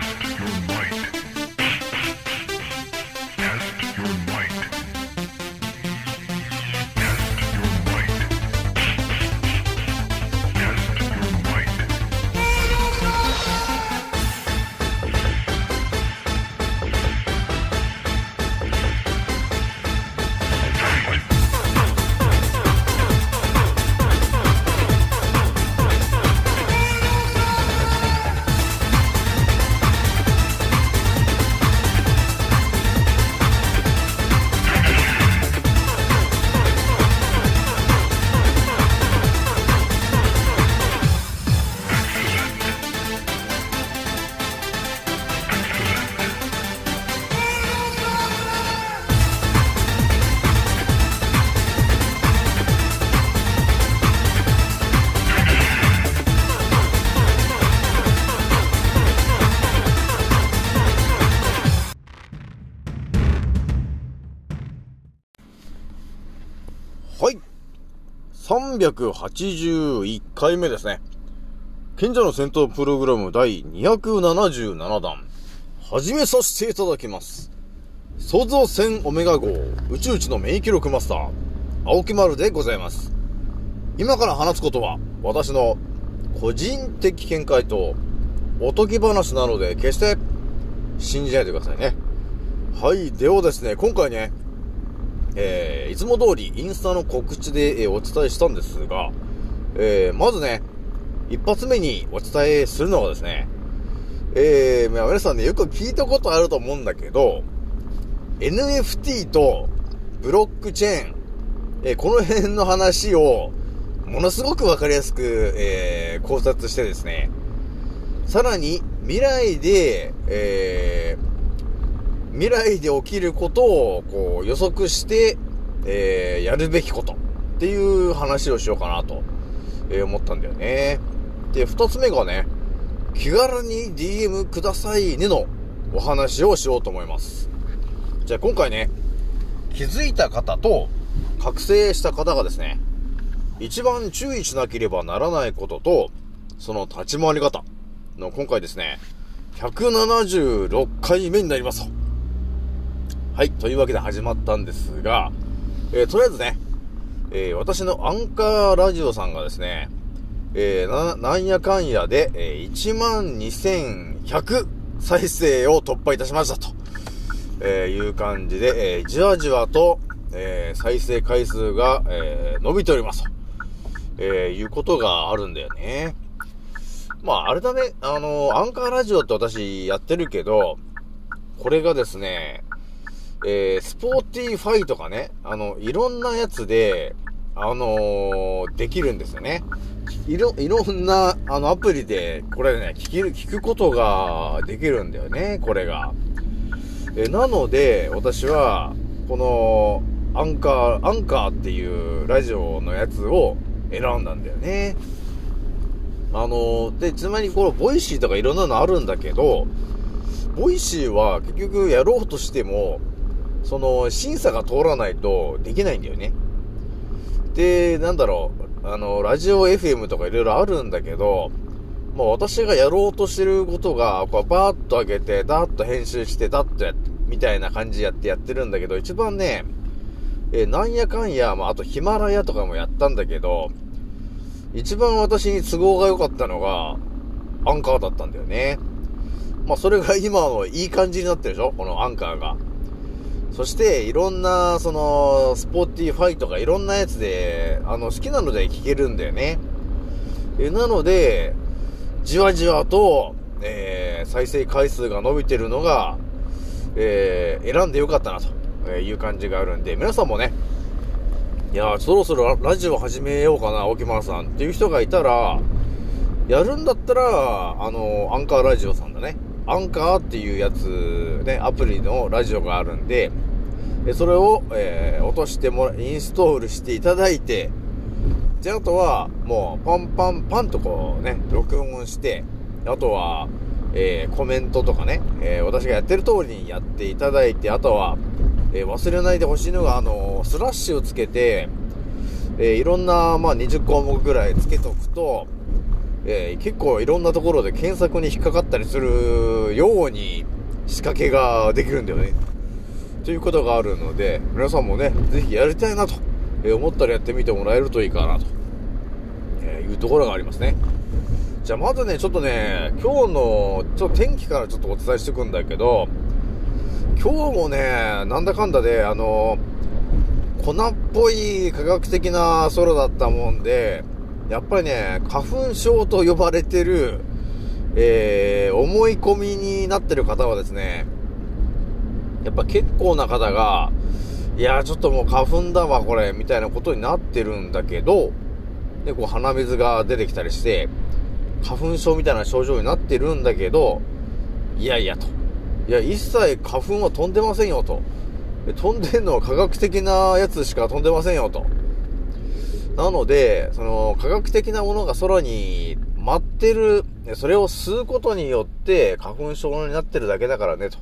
Test your might. 381回目ですね。賢者の戦闘プログラム第277弾、始めさせていただきます。創造戦オメガ号宇宙一の免疫力マスター、青木丸でございます。今から話すことは、私の個人的見解とおとぎ話なので、決して信じないでくださいね。はい、ではですね、今回ね、えー、いつも通りインスタの告知で、えー、お伝えしたんですが、えー、まずね、一発目にお伝えするのはですね、えー、皆さんね、よく聞いたことあると思うんだけど、NFT とブロックチェーン、えー、この辺の話を、ものすごくわかりやすく、えー、考察してですね、さらに未来で、え、未来で起きることをこう予測して、えー、やるべきことっていう話をしようかなと、えー、思ったんだよね。で、二つ目がね、気軽に DM くださいねのお話をしようと思います。じゃあ今回ね、気づいた方と覚醒した方がですね、一番注意しなければならないことと、その立ち回り方の今回ですね、176回目になります。はい、というわけで始まったんですが、えー、とりあえずね、えー、私のアンカーラジオさんがですね、えー、な、なんやかんやで、えー、12,100再生を突破いたしましたと、えー、いう感じで、えー、じわじわと、えー、再生回数が、えー、伸びておりますと、えー、いうことがあるんだよね。まあ、あれだね、あのー、アンカーラジオって私やってるけど、これがですね、えー、 Spotify とかね、あの、いろんなやつで、あのー、できるんですよね。いろ、いろんな、あの、アプリで、これね、聞ける、聞くことができるんだよね、これが。え、なので、私は、この、 Anchor、Anchor っていうラジオのやつを選んだんだよね。あのー、で、つまりこの、 Voicy とかいろんなのあるんだけど、 Voicy は結局やろうとしても、その、審査が通らないとできないんだよね。で、なんだろう、あの、ラジオ FM とかいろいろあるんだけど、まあ私がやろうとしてることが、こうバーッと上げて、ダーッと編集して、ダッとやって、みたいな感じやってやってるんだけど、一番ね、えなんやかんや、まああとヒマラヤとかもやったんだけど、一番私に都合が良かったのが、アンカーだったんだよね。まあそれが今のいい感じになってるでしょ？このアンカーが。そして、いろんな、その、 Spotify とかいろんなやつで、あの、好きなので聞けるんだよね。え、なので、じわじわと、えー、再生回数が伸びてるのが、えー、選んでよかったな、という感じがあるんで、皆さんもね、いやそろそろラジオ始めようかな、沖丸さんっていう人がいたら、やるんだったら、あの、アンカーラジオさんだね。アンカーっていうやつ、ね、アプリのラジオがあるんで、それを、えー、落としてもら、インストールしていただいて、で、あとは、もう、パンパンパンとこうね、録音して、あとは、えー、コメントとかね、えー、私がやってる通りにやっていただいて、あとは、えー、忘れないでほしいのが、あのスラッシュをつけて、えいろんな、まあ、20項目ぐらいつけとくと、え、結構いろんなところで検索に引っかかったりするように仕掛けができるんだよね。ということがあるので、皆さんもね、ぜひやりたいなとえ思ったらやってみてもらえるといいかなと、えいうところがありますね。じゃあまずね、ちょっとね、今日のちょっと天気からちょっとお伝えしていくんだけど、今日もね、なんだかんだで、あの、粉っぽい科学的な空だったもんで、やっぱりね、花粉症と呼ばれてる、えー、思い込みになってる方はですね、やっぱ結構な方が、いや、ちょっともう花粉だわ、これ、みたいなことになってるんだけど、で、こう鼻水が出てきたりして、花粉症みたいな症状になってるんだけど、いやいやと。いや、一切花粉は飛んでませんよと。飛んでんのは科学的なやつしか飛んでませんよと。なので、その科学的なものが空に舞ってる、それを吸うことによって花粉症になってるだけだからね、と。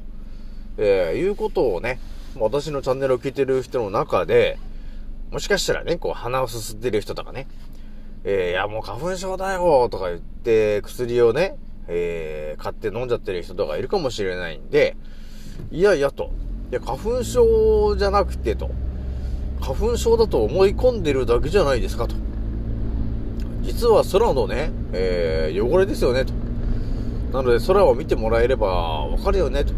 えー、いうことをね、私のチャンネルを聞いてる人の中で、もしかしたらね、こう鼻をすすってる人とかね、えー、いやもう花粉症だよとか言って薬をね、えー、買って飲んじゃってる人とかいるかもしれないんで、いやいやと。いや、花粉症じゃなくてと。花粉症だと思い込んでるだけじゃないですかと。実は空のね、えー、汚れですよねと。なので空を見てもらえればわかるよねと。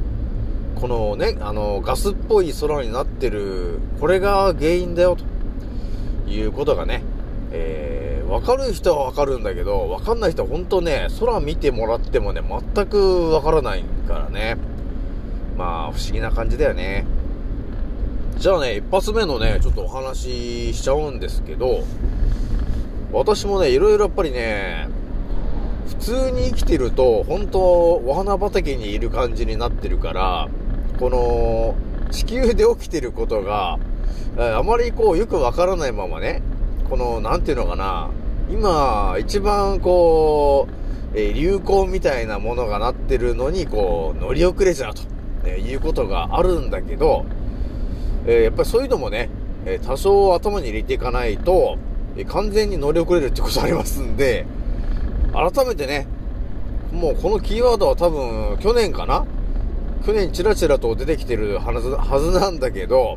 このね、あの、ガスっぽい空になってる、これが原因だよ、ということがね、えー、わかる人はわかるんだけど、わかんない人は本当ね、空見てもらってもね、全くわからないからね。まあ、不思議な感じだよね。じゃあね、一発目のね、ちょっとお話ししちゃうんですけど、私もね、いろいろやっぱりね、普通に生きてると、本当お花畑にいる感じになってるから、この、地球で起きてることが、あまりこう、よくわからないままね、この、なんていうのかな、今、一番こう、え流行みたいなものがなってるのに、こう、乗り遅れちゃうと、えいうことがあるんだけど、え、やっぱりそういうのもね、え多少頭に入れていかないと、え完全に乗り遅れるってことありますんで、改めてね、もうこのキーワードは多分、去年かな去年チラチラと出てきてるはずなんだけど、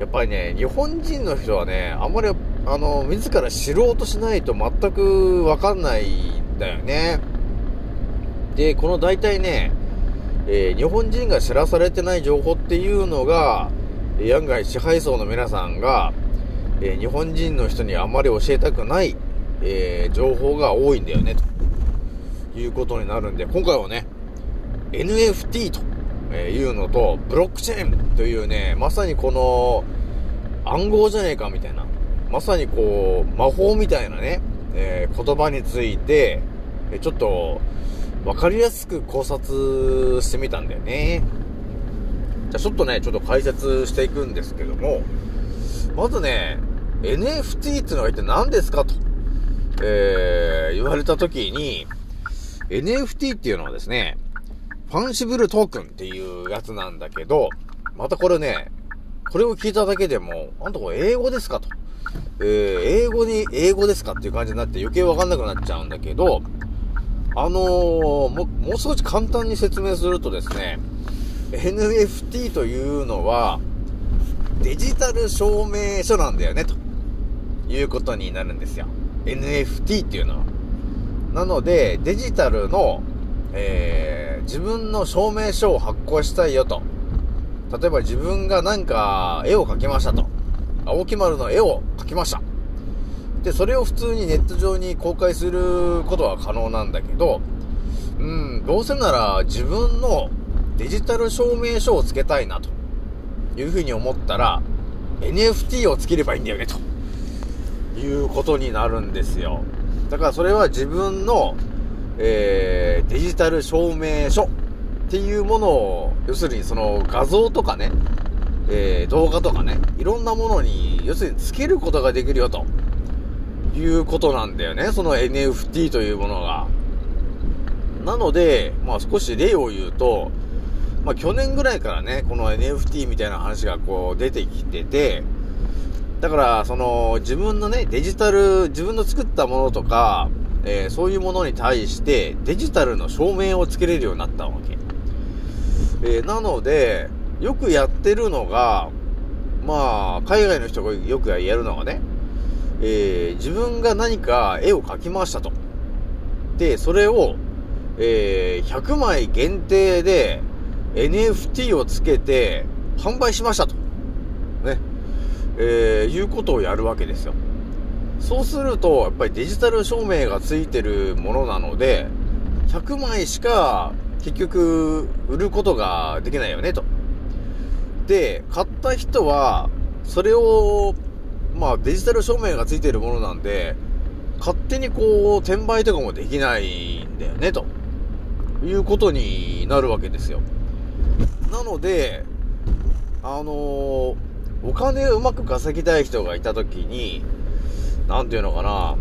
やっぱりね、日本人の人はね、あんまり、あの、自ら知ろうとしないと全くわかんないんだよね。で、この大体ね、えー、日本人が知らされてない情報っていうのが、案外支配層の皆さんが、えー、日本人の人にあんまり教えたくない、えー、情報が多いんだよね、ということになるんで、今回はね、NFT というのと、ブロックチェーンというね、まさにこの暗号じゃねえかみたいな、まさにこう、魔法みたいなね、えー、言葉について、ちょっと、わかりやすく考察してみたんだよね。じゃあちょっとね、ちょっと解説していくんですけども、まずね、NFT っていうのは一体何ですかと、えー、言われた時に、NFT っていうのはですね、ファンシブルトークンっていうやつなんだけど、またこれね、これを聞いただけでも、あんたこれ英語ですかと。えー、英語に英語ですかっていう感じになって余計わかんなくなっちゃうんだけど、あのー、も、もう少し簡単に説明するとですね、NFT というのは、デジタル証明書なんだよね、ということになるんですよ。NFT っていうのは。なので、デジタルの、えー自分の証明書を発行したいよと。例えば自分がなんか絵を描きましたと。青木丸の絵を描きました。で、それを普通にネット上に公開することは可能なんだけど、うん、どうせなら自分のデジタル証明書をつけたいなというふうに思ったら、NFT をつければいいんだよね、ということになるんですよ。だからそれは自分のえー、デジタル証明書っていうものを、要するにその画像とかね、えー、動画とかね、いろんなものに、要するにつけることができるよと、いうことなんだよね、その NFT というものが。なので、まあ少し例を言うと、まあ去年ぐらいからね、この NFT みたいな話がこう出てきてて、だから、その、自分のね、デジタル、自分の作ったものとか、えー、そういうものに対してデジタルの証明をつけれるようになったわけ。えー、なので、よくやってるのが、まあ、海外の人がよくやるのがね、えー、自分が何か絵を描きましたと。で、それを、えー、100枚限定で NFT をつけて販売しましたと。ね。えー、いうことをやるわけですよ。そうすると、やっぱりデジタル証明がついてるものなので、100枚しか結局売ることができないよねと。で、買った人は、それを、まあデジタル証明がついてるものなんで、勝手にこう、転売とかもできないんだよね、ということになるわけですよ。なので、あのー、お金をうまく稼ぎたい人がいたときに、なんていうのかな、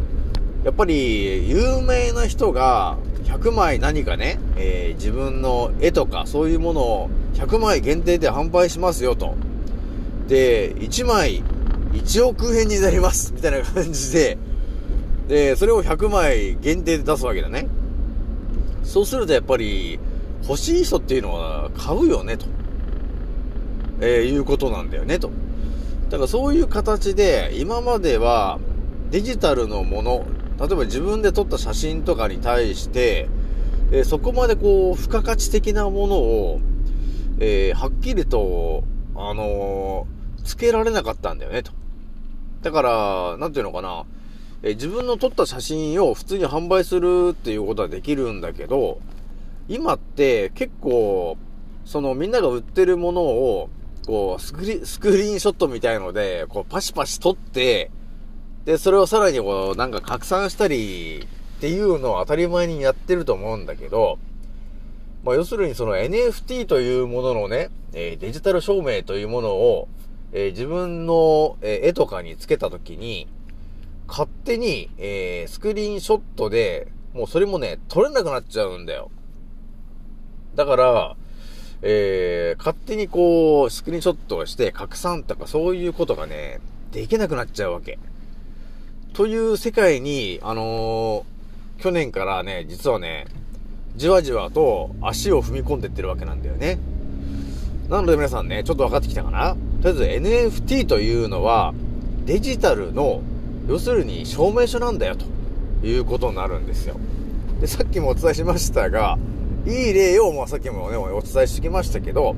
やっぱり、有名な人が、100枚何かね、えー、自分の絵とかそういうものを100枚限定で販売しますよと。で、1枚1億円になりますみたいな感じで、で、それを100枚限定で出すわけだね。そうするとやっぱり、欲しい人っていうのは買うよね、と。えー、いうことなんだよね、と。だからそういう形で、今まではデジタルのもの、例えば自分で撮った写真とかに対して、えー、そこまでこう、付加価値的なものを、えー、はっきりと、あのー、つけられなかったんだよね、と。だから、なんていうのかな、えー、自分の撮った写真を普通に販売するっていうことはできるんだけど、今って結構、そのみんなが売ってるものを、こう、スクリスクリーンショットみたいので、こう、パシパシ撮って、で、それをさらにこう、なんか拡散したりっていうのを当たり前にやってると思うんだけど、まあ、要するにその NFT というもののね、えー、デジタル証明というものを、えー、自分の、え、絵とかにつけたときに、勝手に、えスクリーンショットで、もうそれもね、撮れなくなっちゃうんだよ。だから、えー勝手にこう、スクリーンショットをして拡散とかそういうことがね、できなくなっちゃうわけ。という世界に、あのー、去年からね、実はね、じわじわと足を踏み込んでってるわけなんだよね。なので皆さんね、ちょっと分かってきたかな？とりあえず NFT というのは、デジタルの、要するに証明書なんだよ、ということになるんですよ。で、さっきもお伝えしましたが、いい例を、まあ、さっきもね、お伝えしてきましたけど、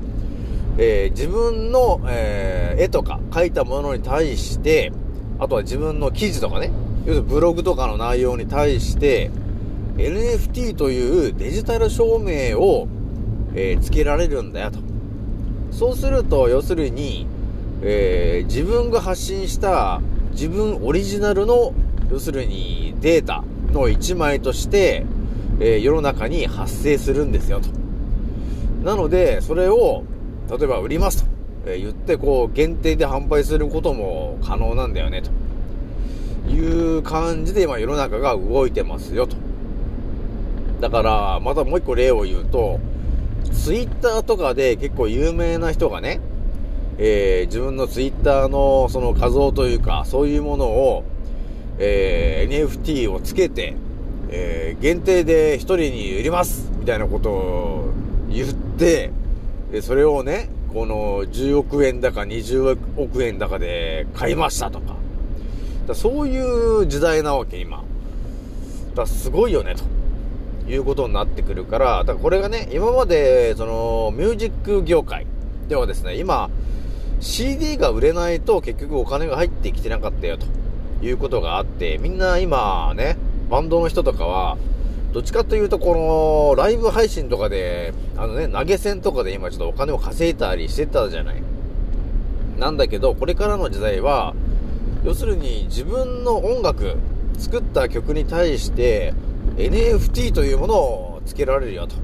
えー、自分の、えー、絵とか描いたものに対して、あとは自分の記事とかね、要するにブログとかの内容に対して、NFT というデジタル証明を、えー、つけられるんだよと。そうすると、要するに、えー、自分が発信した自分オリジナルの、要するにデータの1枚として、えー、世の中に発生するんですよと。なので、それを、例えば売りますと。え言って、こう、限定で販売することも可能なんだよね、という感じで今世の中が動いてますよ、と。だから、またもう一個例を言うと、ツイッターとかで結構有名な人がね、えー、自分のツイッターのその画像というか、そういうものを、えー、NFT をつけて、えー、限定で一人に売りますみたいなことを言って、それをね、この10億円だか20億円だかで買いましたとか。だそういう時代なわけ、今。だすごいよね、ということになってくるから、だからこれがね、今まで、その、ミュージック業界ではですね、今、CD が売れないと結局お金が入ってきてなかったよ、ということがあって、みんな今ね、バンドの人とかは、どっちかというと、この、ライブ配信とかで、あのね、投げ銭とかで今ちょっとお金を稼いだりしてたじゃない。なんだけど、これからの時代は、要するに自分の音楽、作った曲に対して NFT というものを付けられるよと。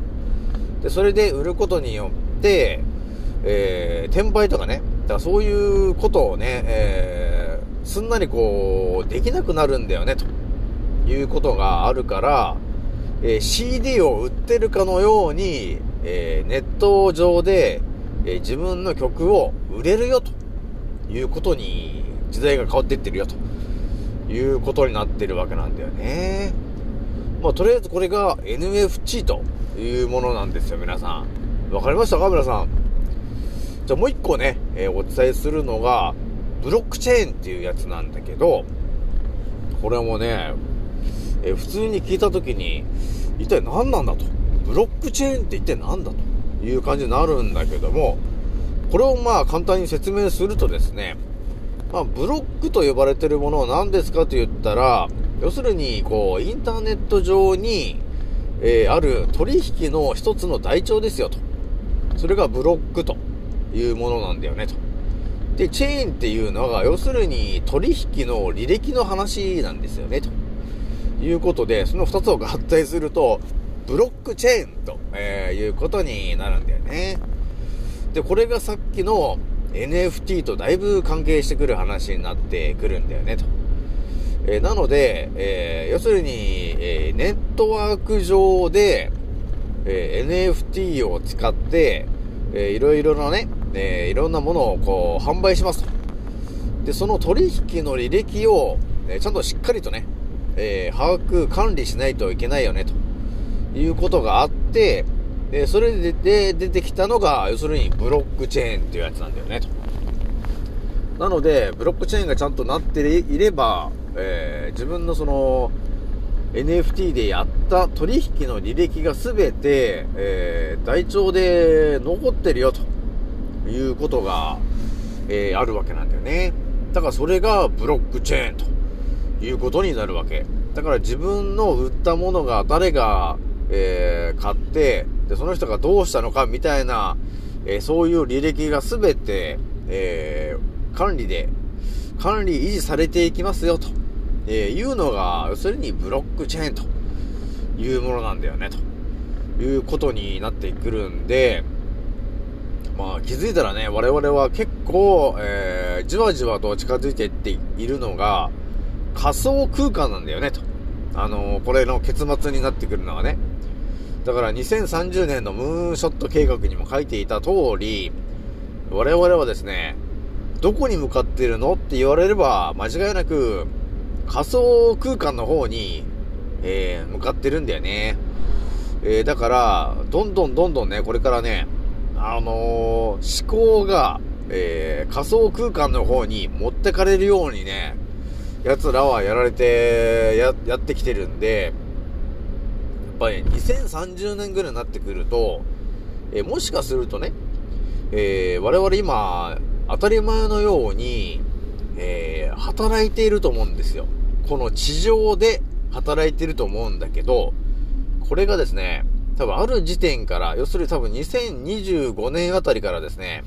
で、それで売ることによって、えー、転売とかね、だからそういうことをね、えー、すんなりこう、できなくなるんだよね、ということがあるから、えー、CD を売ってるかのように、えー、ネット上で、えー、自分の曲を売れるよということに時代が変わっていってるよということになってるわけなんだよね。まあ、とりあえずこれが NFT というものなんですよ、皆さん。わかりましたか？皆さん。じゃあもう一個ね、えー、お伝えするのが、ブロックチェーンっていうやつなんだけど、これもね、えー、普通に聞いたときに、一体何なんだと。ブロックチェーンって一体何だという感じになるんだけども、これをまあ簡単に説明するとですね、まあ、ブロックと呼ばれてるものは何ですかと言ったら、要するに、こう、インターネット上に、えー、ある取引の一つの台帳ですよと。それがブロックというものなんだよねと。で、チェーンっていうのが、要するに取引の履歴の話なんですよねと。いうことで、その二つを合体すると、ブロックチェーンと、えー、いうことになるんだよね。で、これがさっきの NFT とだいぶ関係してくる話になってくるんだよねと。えー、なので、えー、要するに、えー、ネットワーク上で、え NFT を使って、えいろいろなね、えいろんなものをこう販売しますと。で、その取引の履歴を、えちゃんとしっかりとね、え把握、管理しないといけないよね、ということがあって、で、それでで出てきたのが、要するにブロックチェーンっていうやつなんだよね、と。なので、ブロックチェーンがちゃんとなっていれば、えー、自分のその NFT でやった取引の履歴が全て、えー、台帳で残ってるよということが、えー、あるわけなんだよね。だからそれがブロックチェーンということになるわけ。だから自分の売ったものが誰が、えー、買って、で、その人がどうしたのかみたいな、えー、そういう履歴が全て、えー、管理で、管理維持されていきますよと。え、いうのが、要するにブロックチェーンというものなんだよね、ということになってくるんで、まあ気づいたらね、我々は結構、えー、じわじわと近づいていっているのが、仮想空間なんだよね、と。あのー、これの結末になってくるのはね。だから2030年のムーンショット計画にも書いていた通り、我々はですね、どこに向かってるのって言われれば、間違いなく、仮想空間の方に、えー、向かってるんだよね。えー、だから、どんどんどんどんね、これからね、あのー、思考が、えー、仮想空間の方に持ってかれるようにね、奴らはやられて、や、やってきてるんで、やっぱり2030年ぐらいになってくると、え、もしかするとね、えー、我々今、当たり前のように、えー、働いていると思うんですよ。この地上で働いてると思うんだけど、これがですね、多分ある時点から、要するに多分2025年あたりからですね、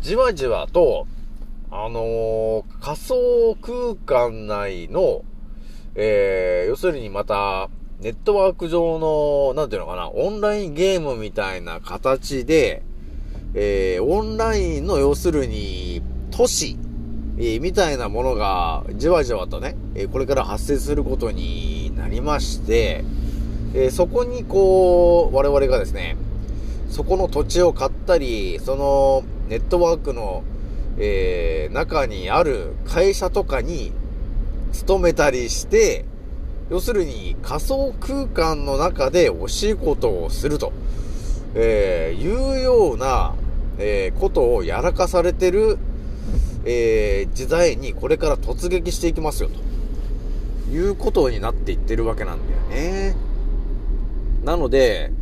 じわじわと、あのー、仮想空間内の、えー、要するにまた、ネットワーク上の、なんていうのかな、オンラインゲームみたいな形で、えー、オンラインの要するに、都市えー、みたいなものが、じわじわとね、えー、これから発生することになりまして、えー、そこにこう、我々がですね、そこの土地を買ったり、そのネットワークの、え中にある会社とかに勤めたりして、要するに仮想空間の中でお仕事をすると、えいうような、えことをやらかされてるえー、時代にこれから突撃していきますよ、ということになっていってるわけなんだよね。なので、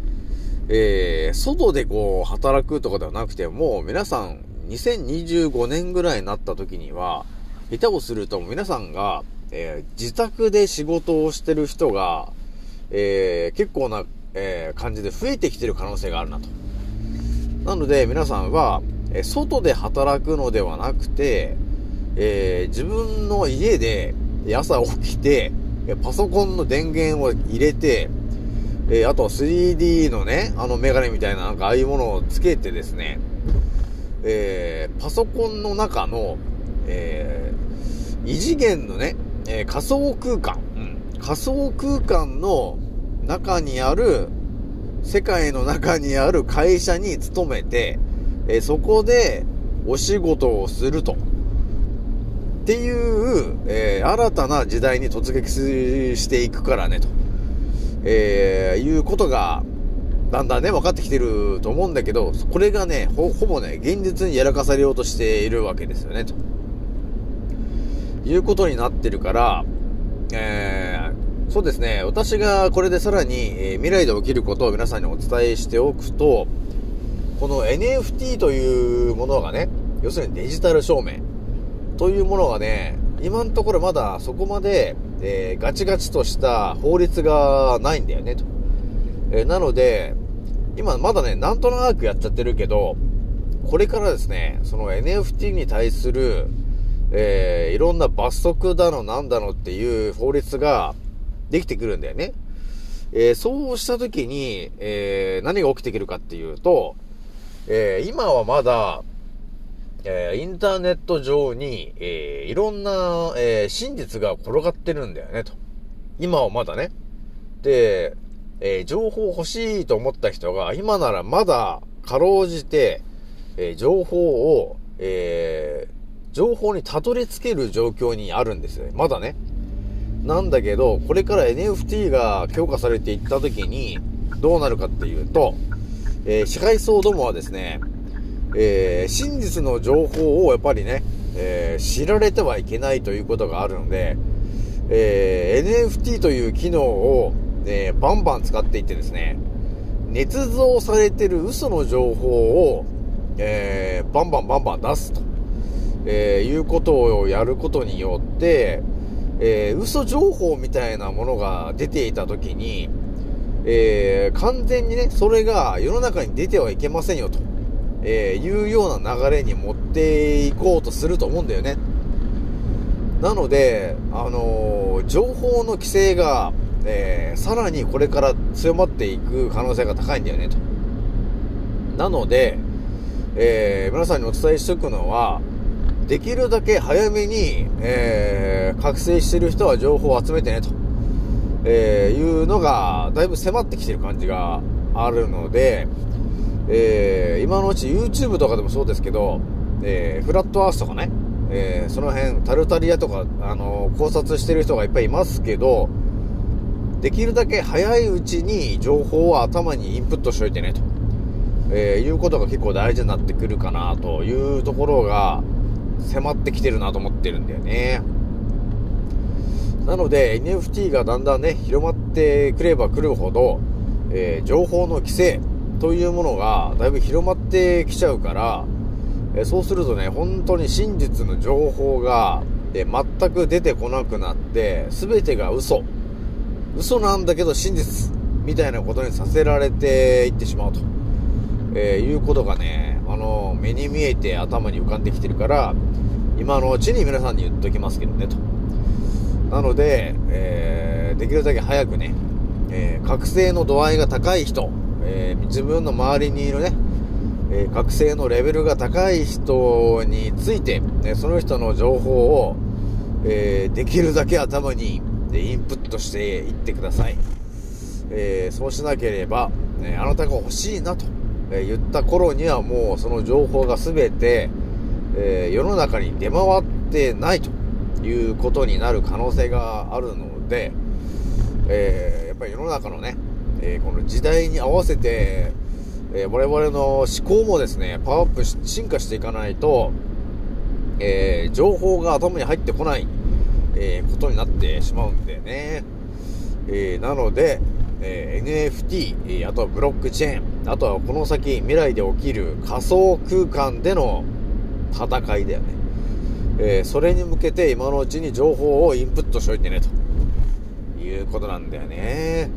えー、外でこう、働くとかではなくても、皆さん、2025年ぐらいになった時には、下手をすると皆さんが、えー、自宅で仕事をしてる人が、えー、結構な、えー、感じで増えてきてる可能性があるなと。なので、皆さんは、え外で働くのではなくて、えー、自分の家で朝起きて、パソコンの電源を入れて、えー、あとは 3D のね、あのメガネみたいななんかああいうものをつけてですね、えー、パソコンの中の、えー、異次元のね、えー、仮想空間、うん、仮想空間の中にある、世界の中にある会社に勤めて、えそこでお仕事をすると。っていう、えー、新たな時代に突撃していくからね、と。えー、いうことが、だんだんね、分かってきてると思うんだけど、これがね、ほ、ぼね、現実にやらかされようとしているわけですよね、と。いうことになってるから、えー、そうですね、私がこれでさらに、えー、未来で起きることを皆さんにお伝えしておくと、この NFT というものがね、要するにデジタル証明というものがね、今のところまだそこまで、えー、ガチガチとした法律がないんだよね、と。え、なので、今まだね、なんとなくやっちゃってるけど、これからですね、その NFT に対する、えー、いろんな罰則だのなんだのっていう法律ができてくるんだよね。えー、そうしたときに、えー、何が起きてくるかっていうと、えー、今はまだ、えー、インターネット上に、えー、いろんな、えー、真実が転がってるんだよね、と。今はまだね。で、えー、情報欲しいと思った人が、今ならまだ、かろうじて、えー、情報を、えー、情報にたどり着ける状況にあるんですよね。まだね。なんだけど、これから NFT が強化されていった時に、どうなるかっていうと、えー、社会層どもはですね、えー、真実の情報をやっぱりね、えー、知られてはいけないということがあるので、えー、NFT という機能を、えバンバン使っていってですね、捏造されてる嘘の情報を、えバンバンバンバン出すと、えいうことをやることによって、え嘘情報みたいなものが出ていたときに、えー、完全にね、それが世の中に出てはいけませんよと、えー、いうような流れに持っていこうとすると思うんだよね。なので、あのー、情報の規制が、えー、さらにこれから強まっていく可能性が高いんだよねと。なので、えー、皆さんにお伝えしておくのは、できるだけ早めに、えー、覚醒してる人は情報を集めてねと。えー、いうのが、だいぶ迫ってきてる感じがあるので、えー、今のうち YouTube とかでもそうですけど、えー、フラットアースとかね、えー、その辺、タルタリアとか、あの考察してる人がいっぱいいますけど、できるだけ早いうちに情報を頭にインプットしといてね、と、えいうことが結構大事になってくるかな、というところが、迫ってきてるなと思ってるんだよね。なので NFT がだんだんね、広まってくればくるほど、えー、情報の規制というものがだいぶ広まってきちゃうから、えー、そうするとね、本当に真実の情報が、え、全く出てこなくなって、全てが嘘。嘘なんだけど真実みたいなことにさせられていってしまうと、えいうことがね、あの、目に見えて頭に浮かんできてるから、今のうちに皆さんに言っときますけどね、と。なので、えー、できるだけ早くね、えー、覚醒の度合いが高い人、えー、自分の周りにいるね、え覚醒のレベルが高い人について、ね、その人の情報を、えできるだけ頭にインプットしていってください。えそうしなければ、ね、あなたが欲しいなと、言った頃にはもうその情報が全て、え世の中に出回ってないと。いうことになる可能性があるので、えー、やっぱり世の中のね、え、この時代に合わせて、え、我々の思考もですね、パワーアップし、進化していかないと、え、情報が頭に入ってこない、えー、ことになってしまうんでね。えー、なので、えー、NFT、えあとはブロックチェーン、あとはこの先未来で起きる仮想空間での戦いだよね。えー、それに向けて今のうちに情報をインプットしといてね、ということなんだよね。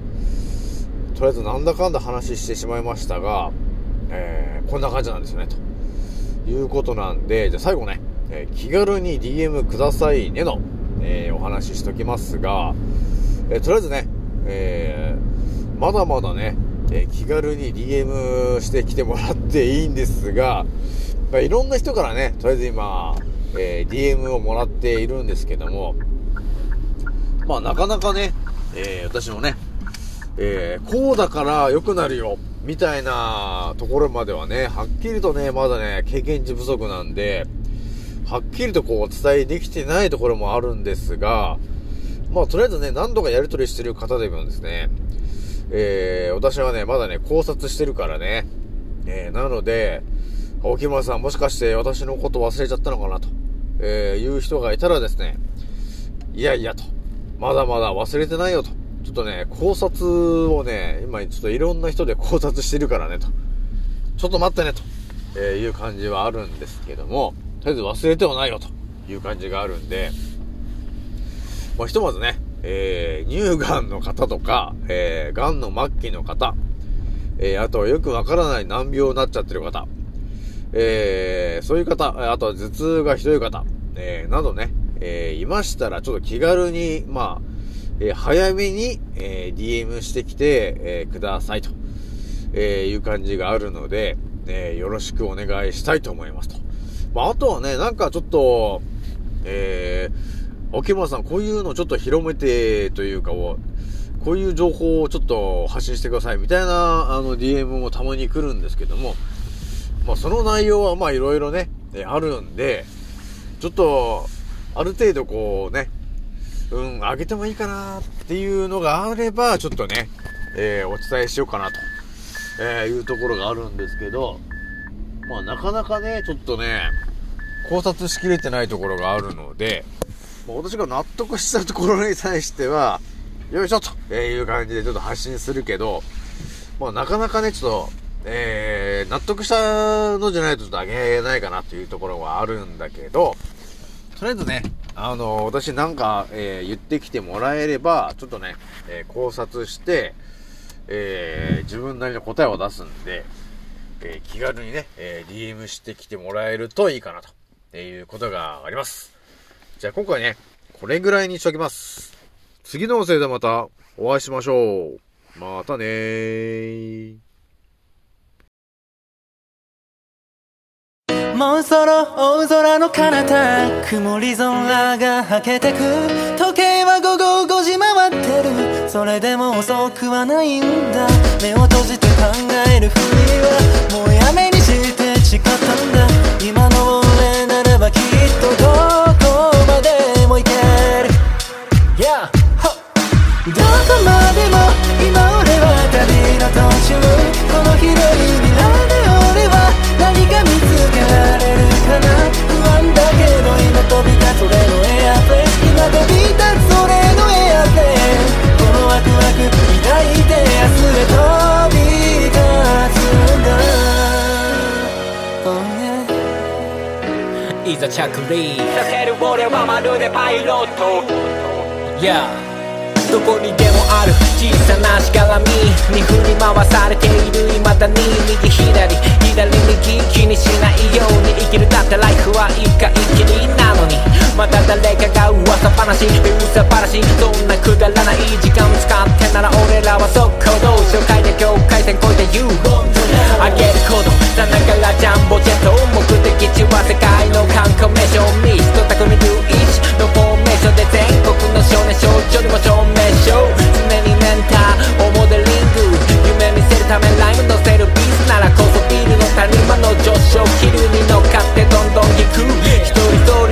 とりあえずなんだかんだ話してしまいましたが、えー、こんな感じなんですよね、ということなんで、じゃあ最後ね、えー、気軽に DM くださいねの、えお話ししときますが、えとりあえずね、えまだまだね、え気軽に DM してきてもらっていいんですが、まあ、いろんな人からね、とりあえず今、え、DM をもらっているんですけども、まあなかなかね、え、私もね、え、こうだから良くなるよ、みたいなところまではね、はっきりとね、まだね、経験値不足なんで、はっきりとこうお伝えできてないところもあるんですが、まあとりあえずね、何度かやり取りしてる方でもですね、えー、私はね、まだね、考察してるからね。えー、なので、沖村さんもしかして私のこと忘れちゃったのかなと、えー、いう人がいたらですね、いやいやと、まだまだ忘れてないよと。ちょっとね、考察をね、今ちょっといろんな人で考察してるからねと。ちょっと待ってねと、えいう感じはあるんですけども、とりあえず忘れてはないよという感じがあるんで、まあ、ひとまずね、えー、乳がんの方とか、えー、がんの末期の方、えー、あとはよくわからない難病になっちゃってる方、えー、そういう方、あとは頭痛がひどい方、えー、などね、えー、いましたらちょっと気軽に、まあ、えー、早めに、えー、DM してきて、えー、くださいと、えー、いう感じがあるので、えー、よろしくお願いしたいと思いますと。まあ、あとはね、なんかちょっと、えー、沖村さん、こういうのちょっと広めてというか、こういう情報をちょっと発信してくださいみたいな、あの、DM もたまに来るんですけども、まあ、その内容はまあ、いろいろね、あるんで、ちょっと、ある程度こうね、うん、あげてもいいかなっていうのがあれば、ちょっとね、えー、お伝えしようかなと、えー、いうところがあるんですけど、まあなかなかね、ちょっとね、考察しきれてないところがあるので、私が納得したところに対しては、よいしょとえいう感じでちょっと発信するけど、まあなかなかね、ちょっと、えー、納得したのじゃないとちょっとあげないかなっていうところはあるんだけど、とりあえずね、あの、私なんか、えー、言ってきてもらえれば、ちょっとね、えー、考察して、えー、自分なりの答えを出すんで、え気軽にね、え DM してきてもらえるといいかなと。っていうことがあります。じゃあ今回ね、これぐらいにしときます。次の音声でまたお会いしましょう。またねー。もうそろ大空の彼方曇り空がはけてく時計は午後5時回ってるそれでも遅くはないんだ目を閉じて考えるふりはもうやめにして誓ったんだ今のとどこまでも行ける。Yeah どこまでも今俺は旅の途中。この広い着陸。させる俺はまるでパイロット Yeah どこにでもある。小さなしがらみに振り回されている。未だに右左左右気にしないように生きる。だってライフは一回きりなのに。また誰かが噂話。噂話。そんなくだらない時間使ってなら俺らは速攻の紹介で境界線越えて言う。あげるほどさながらジャンボジェット目的地は世界の観光名所ミスト匠龍一のフォーメーションで全国の少年。少女にも証明。でしょ？常にメンターをモデリング夢見せるためライム乗せるビースならこそビールの谷間の上昇。気流に乗っかってどんどん行く。一人一人